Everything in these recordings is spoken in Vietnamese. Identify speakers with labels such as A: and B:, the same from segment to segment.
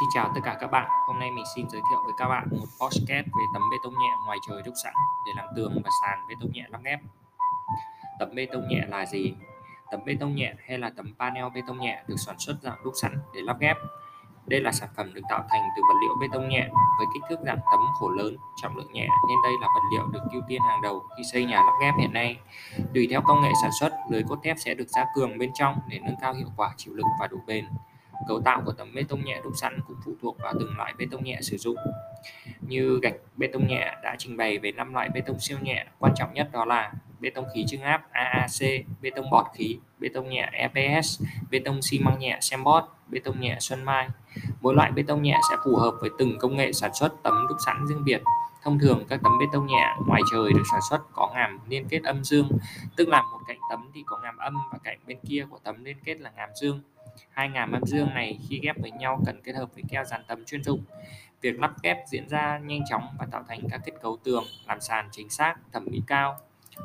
A: Xin chào tất cả các bạn. Hôm nay mình xin giới thiệu với các bạn một podcast về tấm bê tông nhẹ ngoài trời đúc sẵn để làm tường và sàn bê tông nhẹ lắp ghép. Tấm bê tông nhẹ là gì? Tấm bê tông nhẹ hay là tấm panel bê tông nhẹ được sản xuất dạng đúc sẵn để lắp ghép. Đây là sản phẩm được tạo thành từ vật liệu bê tông nhẹ với kích thước dạng tấm khổ lớn, trọng lượng nhẹ nên đây là vật liệu được ưu tiên hàng đầu khi xây nhà lắp ghép hiện nay. Tùy theo công nghệ sản xuất, lưới cốt thép sẽ được gia cường bên trong để nâng cao hiệu quả chịu lực và độ bền. Cấu tạo của tấm bê tông nhẹ đúc sẵn cũng phụ thuộc vào từng loại bê tông nhẹ sử dụng. Như gạch bê tông nhẹ đã trình bày về 5 loại bê tông siêu nhẹ, quan trọng nhất đó là bê tông khí trưng áp AAC, bê tông bọt khí, bê tông nhẹ EPS, bê tông xi măng nhẹ Sembot, bê tông nhẹ Xuân Mai. Mỗi loại bê tông nhẹ sẽ phù hợp với từng công nghệ sản xuất tấm đúc sẵn riêng biệt. Thông thường các tấm bê tông nhẹ ngoài trời được sản xuất có ngàm liên kết âm dương, tức là một cạnh tấm thì có ngàm âm và cạnh bên kia của tấm liên kết là ngàm dương. Hai ngàm âm dương này khi ghép với nhau cần kết hợp với keo dàn tấm chuyên dụng. Việc lắp ghép diễn ra nhanh chóng và tạo thành các kết cấu tường làm sàn chính xác, thẩm mỹ cao.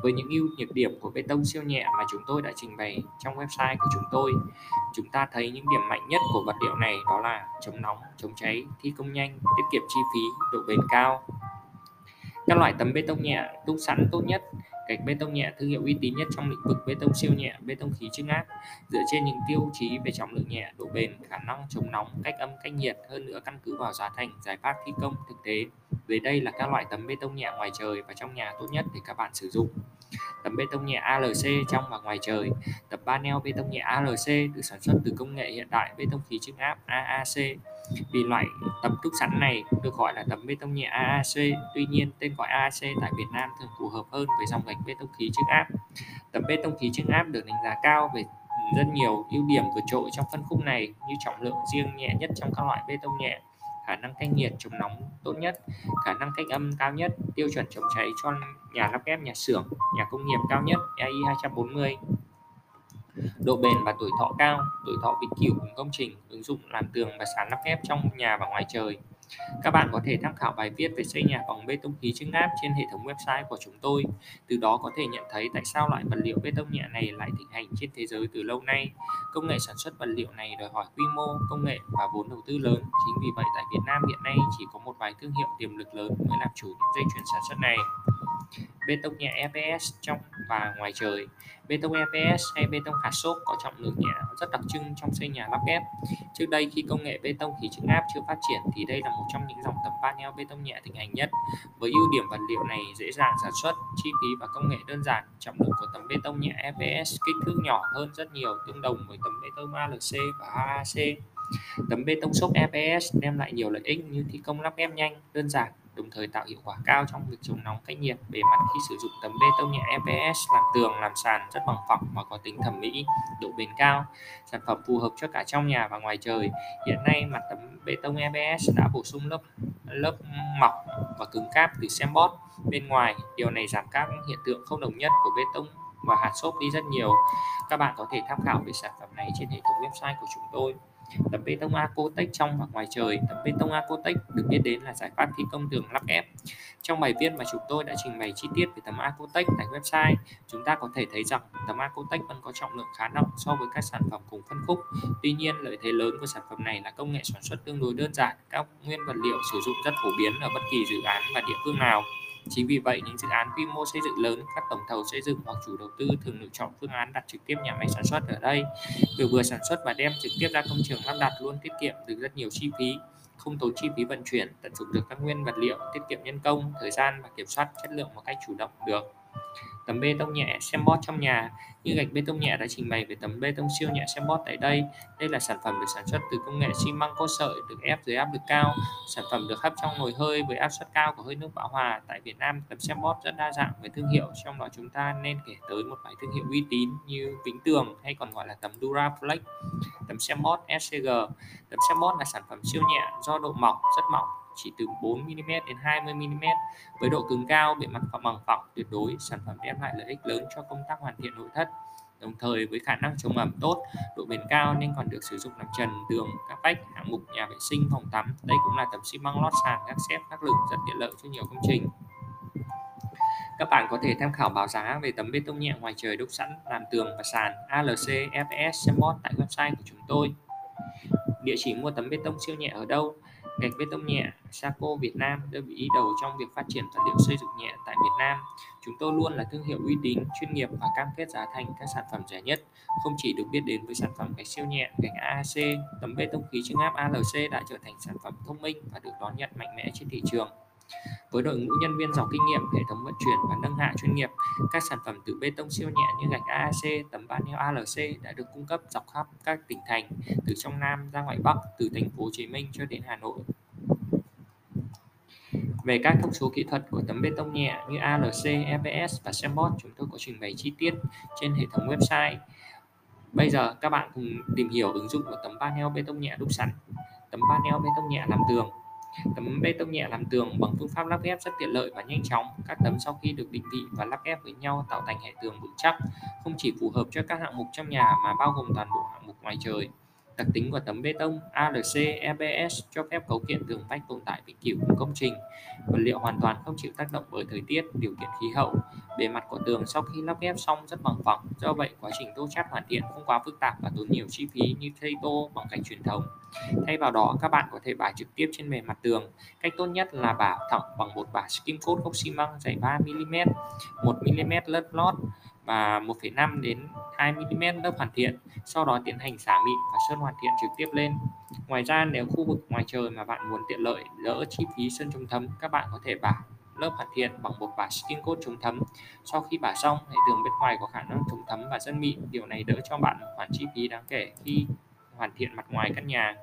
A: Với những ưu nhược điểm của bê tông siêu nhẹ mà chúng tôi đã trình bày trong website của chúng tôi, chúng ta thấy những điểm mạnh nhất của vật liệu này đó là chống nóng, chống cháy, thi công nhanh, tiết kiệm chi phí, độ bền cao. Các loại tấm bê tông nhẹ đúc sẵn tốt nhất gạch bê tông nhẹ thương hiệu uy tín nhất trong lĩnh vực bê tông siêu nhẹ, bê tông khí chưng áp dựa trên những tiêu chí về trọng lượng nhẹ, độ bền, khả năng chống nóng, cách âm, cách nhiệt hơn nữa căn cứ vào giá thành, giải pháp thi công thực tế. Dưới đây là các loại tấm bê tông nhẹ ngoài trời và trong nhà tốt nhất để các bạn sử dụng. Tấm bê tông nhẹ ALC trong và ngoài trời. Tấm panel bê tông nhẹ ALC được sản xuất từ công nghệ hiện đại bê tông khí chưng áp AAC vì loại tấm trúc sẵn này được gọi là tấm bê tông nhẹ AAC. Tuy nhiên, tên gọi AAC tại Việt Nam thường phù hợp hơn với dòng gạch bê tông khí chưng áp. Tấm bê tông khí chưng áp được đánh giá cao về rất nhiều ưu điểm vượt trội trong phân khúc này như trọng lượng riêng nhẹ nhất trong các loại bê tông nhẹ, khả năng cách nhiệt chống nóng tốt nhất, khả năng cách âm cao nhất, tiêu chuẩn chống cháy cho nhà lắp ghép nhà xưởng, nhà công nghiệp cao nhất EI 240 độ bền và tuổi thọ cao, tuổi thọ vĩnh cửu của công trình, ứng dụng làm tường và sàn lắp ghép trong nhà và ngoài trời. Các bạn có thể tham khảo bài viết về xây nhà bằng bê tông khí chưng áp trên hệ thống website của chúng tôi. Từ đó có thể nhận thấy tại sao loại vật liệu bê tông nhẹ này lại thịnh hành trên thế giới từ lâu nay. Công nghệ sản xuất vật liệu này đòi hỏi quy mô, công nghệ và vốn đầu tư lớn. Chính vì vậy tại Việt Nam hiện nay chỉ có một vài thương hiệu tiềm lực lớn mới làm chủ những dây chuyền sản xuất này bê tông nhẹ EPS trong và ngoài trời. Bê tông EPS hay bê tông hạt xốp có trọng lượng nhẹ rất đặc trưng trong xây nhà lắp ghép. Trước đây khi công nghệ bê tông khí chưng áp chưa phát triển thì đây là một trong những dòng tấm panel bê tông nhẹ thịnh hành nhất. Với ưu điểm vật liệu này dễ dàng sản xuất, chi phí và công nghệ đơn giản, trọng lượng của tấm bê tông nhẹ EPS kích thước nhỏ hơn rất nhiều tương đồng với tấm bê tông ALC và AAC. Tấm bê tông xốp EPS đem lại nhiều lợi ích như thi công lắp ghép nhanh, đơn giản, đồng thời tạo hiệu quả cao trong việc chống nóng cách nhiệt, bề mặt khi sử dụng tấm bê tông nhẹ EPS làm tường, làm sàn rất bằng phẳng và có tính thẩm mỹ, độ bền cao. Sản phẩm phù hợp cho cả trong nhà và ngoài trời. Hiện nay mặt tấm bê tông EPS đã bổ sung lớp lớp mỏng và cứng cáp từ Sembot bên ngoài. Điều này giảm các hiện tượng không đồng nhất của bê tông và hạt xốp đi rất nhiều các bạn có thể tham khảo về sản phẩm này trên hệ thống website của chúng tôi Tấm bê tông Acotech trong và ngoài trời, tấm bê tông Acotech được biết đến là giải pháp thi công tường lắp ghép. Trong bài viết mà chúng tôi đã trình bày chi tiết về tấm Acotech tại website, chúng ta có thể thấy rằng tấm Acotech vẫn có trọng lượng khá nặng so với các sản phẩm cùng phân khúc. Tuy nhiên, lợi thế lớn của sản phẩm này là công nghệ sản xuất tương đối đơn giản, các nguyên vật liệu sử dụng rất phổ biến ở bất kỳ dự án và địa phương nào. Chính vì vậy, những dự án quy mô xây dựng lớn, các tổng thầu xây dựng hoặc chủ đầu tư thường lựa chọn phương án đặt trực tiếp nhà máy sản xuất ở đây. Việc vừa sản xuất và đem trực tiếp ra công trường lắp đặt luôn tiết kiệm được rất nhiều chi phí, không tốn chi phí vận chuyển, tận dụng được các nguyên vật liệu, tiết kiệm nhân công, thời gian và kiểm soát chất lượng một cách chủ động được. Tấm bê tông nhẹ xem bót trong nhà như gạch bê tông nhẹ đã trình bày về tấm bê tông siêu nhẹ xem bót tại đây. Đây là sản phẩm được sản xuất từ công nghệ xi măng cốt sợi được ép dưới áp lực cao. Sản phẩm được hấp trong nồi hơi với áp suất cao của hơi nước bão hòa. Tại Việt Nam, tấm xem bót rất đa dạng về thương hiệu, trong đó chúng ta nên kể tới một vài thương hiệu uy tín như Vĩnh Tường hay còn gọi là tấm Duraflex, tấm xem bót SCG. Tấm xem bót là sản phẩm siêu nhẹ do độ mỏng rất mỏng chỉ từ 4mm đến 20mm với độ cứng cao bề mặt bằng phẳng tuyệt đối sản phẩm đem lại lợi ích lớn cho công tác hoàn thiện nội thất đồng thời với khả năng chống ẩm tốt độ bền cao nên còn được sử dụng làm trần tường các vách hạng mục nhà vệ sinh phòng tắm. Đây cũng là tấm xi măng lót sàn gác xếp gác lực rất tiện lợi cho nhiều công trình. Các bạn có thể tham khảo báo giá về tấm bê tông nhẹ ngoài trời đúc sẵn làm tường và sàn ALC, FS, Sembot tại website của chúng tôi. Địa chỉ mua tấm bê tông siêu nhẹ ở đâu? Gạch bê tông nhẹ Saco Việt Nam đơn vị đi đầu trong việc phát triển vật liệu xây dựng nhẹ tại Việt Nam. Chúng tôi luôn là thương hiệu uy tín, chuyên nghiệp và cam kết giá thành các sản phẩm rẻ nhất. Không chỉ được biết đến với sản phẩm gạch siêu nhẹ, gạch AAC, tấm bê tông khí chứng áp ALC đã trở thành sản phẩm thông minh và được đón nhận mạnh mẽ trên thị trường. Với đội ngũ nhân viên giàu kinh nghiệm, hệ thống vận chuyển và nâng hạ chuyên nghiệp, các sản phẩm từ bê tông siêu nhẹ như gạch AAC, tấm panel ALC đã được cung cấp dọc khắp các tỉnh thành, từ trong Nam ra ngoài Bắc, từ thành phố Hồ Chí Minh cho đến Hà Nội. Về các thông số kỹ thuật của tấm bê tông nhẹ như ALC, EPS và Sembot, chúng tôi có trình bày chi tiết trên hệ thống website. Bây giờ các bạn cùng tìm hiểu ứng dụng của tấm panel bê tông nhẹ đúc sẵn. Tấm panel bê tông nhẹ làm tường Tấm bê tông nhẹ làm tường bằng phương pháp lắp ghép rất tiện lợi và nhanh chóng. Các tấm sau khi được định vị và lắp ghép với nhau tạo thành hệ tường vững chắc, không chỉ phù hợp cho các hạng mục trong nhà mà bao gồm toàn bộ hạng mục ngoài trời. Đặc tính của tấm bê tông ALC EBS cho phép cấu kiện tường vách tồn tại vĩnh cửu của công trình. Vật liệu hoàn toàn không chịu tác động bởi thời tiết, điều kiện khí hậu. Bề mặt của tường sau khi lắp ghép xong rất bằng phẳng, do vậy quá trình tô chát hoàn thiện không quá phức tạp và tốn nhiều chi phí như thay tô bằng cách truyền thống. Thay vào đó, các bạn có thể bả trực tiếp trên bề mặt tường. Cách tốt nhất là bả thẳng bằng một bả skim coat gốc xi măng dày 3 mm, 1 mm lớp lót và 1,5 đến 2 mm lớp hoàn thiện. Sau đó tiến hành xả mịn và sơn hoàn thiện trực tiếp lên. Ngoài ra nếu khu vực ngoài trời mà bạn muốn tiện lợi đỡ chi phí sơn chống thấm, các bạn có thể bả lớp hoàn thiện bằng một bả skin coat chống thấm. Sau khi bả xong, hệ tường bên ngoài có khả năng chống thấm và sơn mịn. Điều này đỡ cho bạn khoản chi phí đáng kể khi hoàn thiện mặt ngoài căn nhà.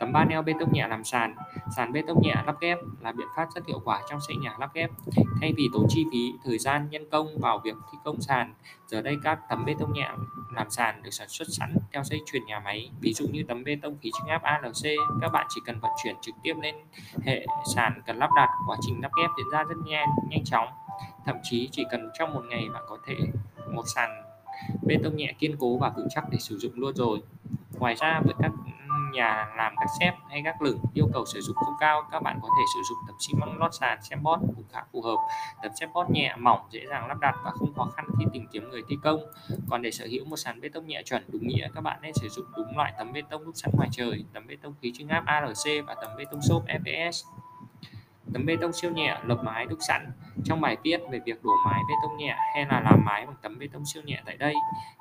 A: Tấm panel bê tông nhẹ làm sàn Sàn bê tông nhẹ lắp ghép là biện pháp rất hiệu quả trong xây nhà lắp ghép. Thay vì tốn chi phí, thời gian, nhân công vào việc thi công sàn, giờ đây các tấm bê tông nhẹ làm sàn được sản xuất sẵn theo dây chuyền nhà máy. Ví dụ như tấm bê tông khí trưng áp ALC, các bạn chỉ cần vận chuyển trực tiếp lên hệ sàn cần lắp đặt, quá trình lắp ghép diễn ra rất nhanh, nhanh chóng. Thậm chí chỉ cần trong một ngày bạn có thể một sàn bê tông nhẹ kiên cố và vững chắc để sử dụng luôn rồi. Ngoài ra với các nhà làm các xếp hay các lửng yêu cầu sử dụng không cao, các bạn có thể sử dụng tấm xi măng lót sàn xem bót cũng khá phù hợp. Tấm xem bót nhẹ, mỏng, dễ dàng lắp đặt và không khó khăn khi tìm kiếm người thi công. Còn để sở hữu một sàn bê tông nhẹ chuẩn, đúng nghĩa, các bạn nên sử dụng đúng loại tấm bê tông đúc sẵn ngoài trời, tấm bê tông khí trưng áp ALC và tấm bê tông xốp FPS tấm bê tông siêu nhẹ lợp mái đúc sẵn. Trong bài viết về việc đổ mái bê tông nhẹ hay là làm mái bằng tấm bê tông siêu nhẹ tại đây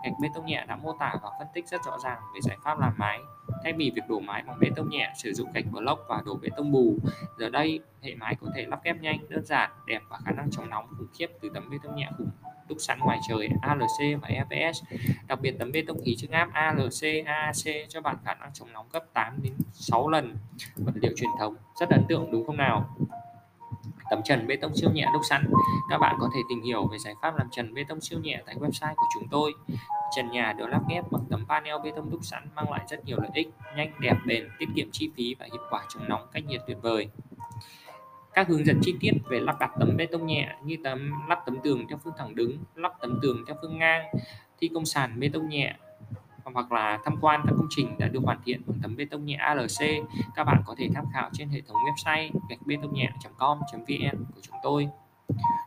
A: gạch bê tông nhẹ đã mô tả và phân tích rất rõ ràng về giải pháp làm mái thay vì việc đổ mái bằng bê tông nhẹ, sử dụng gạch block và đổ bê tông bù, giờ đây hệ mái có thể lắp ghép nhanh, đơn giản, đẹp và khả năng chống nóng khủng khiếp từ tấm bê tông nhẹ khủng đúc sẵn ngoài trời ALC và EPS đặc biệt tấm bê tông khí trưng áp ALC AAC cho bạn khả năng chống nóng gấp 8 đến 6 lần vật liệu truyền thống. Rất ấn tượng, đúng không nào? Tấm trần bê tông siêu nhẹ đúc sẵn. Các bạn có thể tìm hiểu về giải pháp làm trần bê tông siêu nhẹ tại website của chúng tôi. Trần nhà được lắp ghép bằng tấm panel bê tông đúc sẵn mang lại rất nhiều lợi ích, nhanh, đẹp, bền, tiết kiệm chi phí và hiệu quả chống nóng cách nhiệt tuyệt vời. Các hướng dẫn chi tiết về lắp đặt tấm bê tông nhẹ như tấm, lắp tấm tường theo phương thẳng đứng, lắp tấm tường theo phương ngang, thi công sàn bê tông nhẹ hoặc là tham quan các công trình đã được hoàn thiện bằng tấm bê tông nhẹ ALC các bạn có thể tham khảo trên hệ thống website gạch bê tông nhẹ.com.vn của chúng tôi.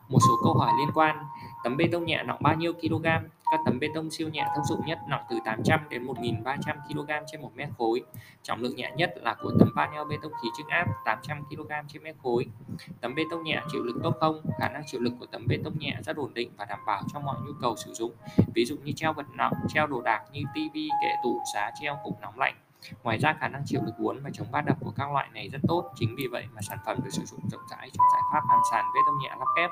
A: Một số câu hỏi liên quan, tấm bê tông nhẹ nặng bao nhiêu kg các tấm bê tông siêu nhẹ thông dụng nhất nặng từ 800 đến 1.300 kg trên 1 mét khối. Trọng lượng nhẹ nhất là của tấm panel bê tông khí trưng áp 800 kg trên mét khối. Tấm bê tông nhẹ chịu lực tốt không? Khả năng chịu lực của tấm bê tông nhẹ rất ổn định và đảm bảo cho mọi nhu cầu sử dụng. Ví dụ như treo vật nặng, treo đồ đạc như tivi, kệ tủ, giá treo cục nóng lạnh. Ngoài ra khả năng chịu lực uốn và chống va đập của các loại này rất tốt, chính vì vậy mà sản phẩm được sử dụng rộng rãi trong giải pháp làm sàn bê tông nhẹ lắp ghép.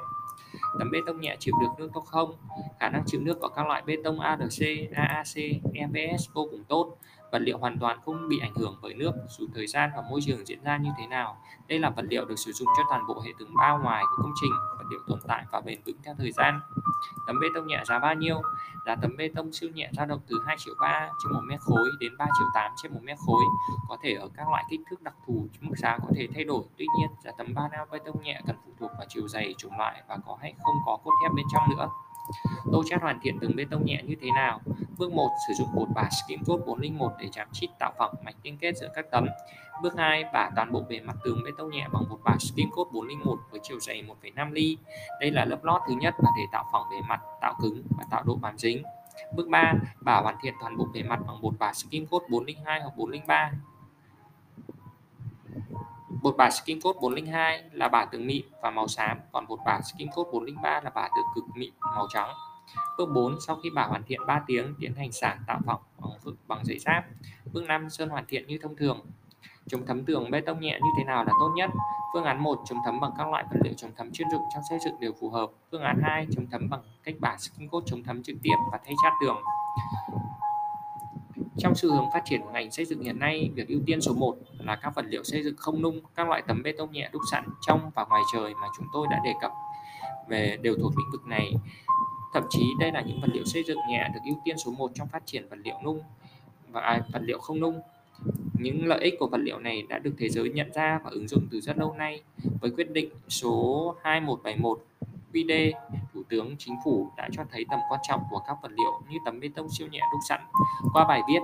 A: Tấm bê tông nhẹ chịu được nước tốt không? Khả năng chịu nước của các loại bê tông ALC, AAC, EPS vô cùng tốt. Vật liệu hoàn toàn không bị ảnh hưởng bởi nước dù thời gian và môi trường diễn ra như thế nào. Đây là vật liệu được sử dụng cho toàn bộ hệ thống bao ngoài của công trình, vật liệu tồn tại và bền vững theo thời gian. Tấm bê tông nhẹ giá bao nhiêu? Giá tấm bê tông siêu nhẹ dao động từ 2 triệu 3 trên một mét khối đến 3 triệu 8 trên một mét khối. Có thể ở các loại kích thước đặc thù, mức giá có thể thay đổi. Tuy nhiên, giá tấm panel bê tông nhẹ cần phụ thuộc vào chiều dày, chủng loại và có hay không có cốt thép bên trong nữa. Tô chát hoàn thiện tường bê tông nhẹ như thế nào? Bước 1. Sử dụng bột bả skim coat 401 để chạm chít tạo phẳng mạch liên kết giữa các tấm. Bước 2. Bả toàn bộ bề mặt tường bê tông nhẹ bằng bột bả skim coat 401 với chiều dày 1,5 ly. Đây là lớp lót thứ nhất và để tạo phẳng bề mặt, tạo cứng và tạo độ bám dính. Bước 3. Bả hoàn thiện toàn bộ bề mặt bằng bột bả skim coat 402 hoặc 403 Bột bả Skin Coat 402 là bả tường mịn và màu xám, còn bột bả Skin Coat 403 là bả tường cực mịn màu trắng. Bước 4, sau khi bả hoàn thiện 3 tiếng, tiến hành sàn tạo phỏng bằng, bằng giấy sáp. Bước 5, sơn hoàn thiện như thông thường. Chống thấm tường bê tông nhẹ như thế nào là tốt nhất? Phương án 1 chống thấm bằng các loại vật liệu chống thấm chuyên dụng trong xây dựng đều phù hợp. Phương án 2 chống thấm bằng cách bả skin coat chống thấm trực tiếp và thay chát tường. Trong xu hướng phát triển của ngành xây dựng hiện nay, việc ưu tiên số 1 là các vật liệu xây dựng không nung, các loại tấm bê tông nhẹ đúc sẵn trong và ngoài trời mà chúng tôi đã đề cập về đều thuộc lĩnh vực này. Thậm chí đây là những vật liệu xây dựng nhẹ được ưu tiên số 1 trong phát triển vật liệu nung và à, vật liệu không nung. Những lợi ích của vật liệu này đã được thế giới nhận ra và ứng dụng từ rất lâu nay. Với quyết định số 2171 QD, tướng Chính phủ đã cho thấy tầm quan trọng của các vật liệu như tấm bê tông siêu nhẹ đúc sẵn. Qua bài viết,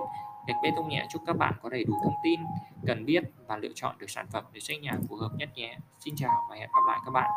A: Gạch bê tông nhẹ chúc các bạn có đầy đủ thông tin cần biết và lựa chọn được sản phẩm để xây nhà phù hợp nhất nhé. Xin chào và hẹn gặp lại các bạn.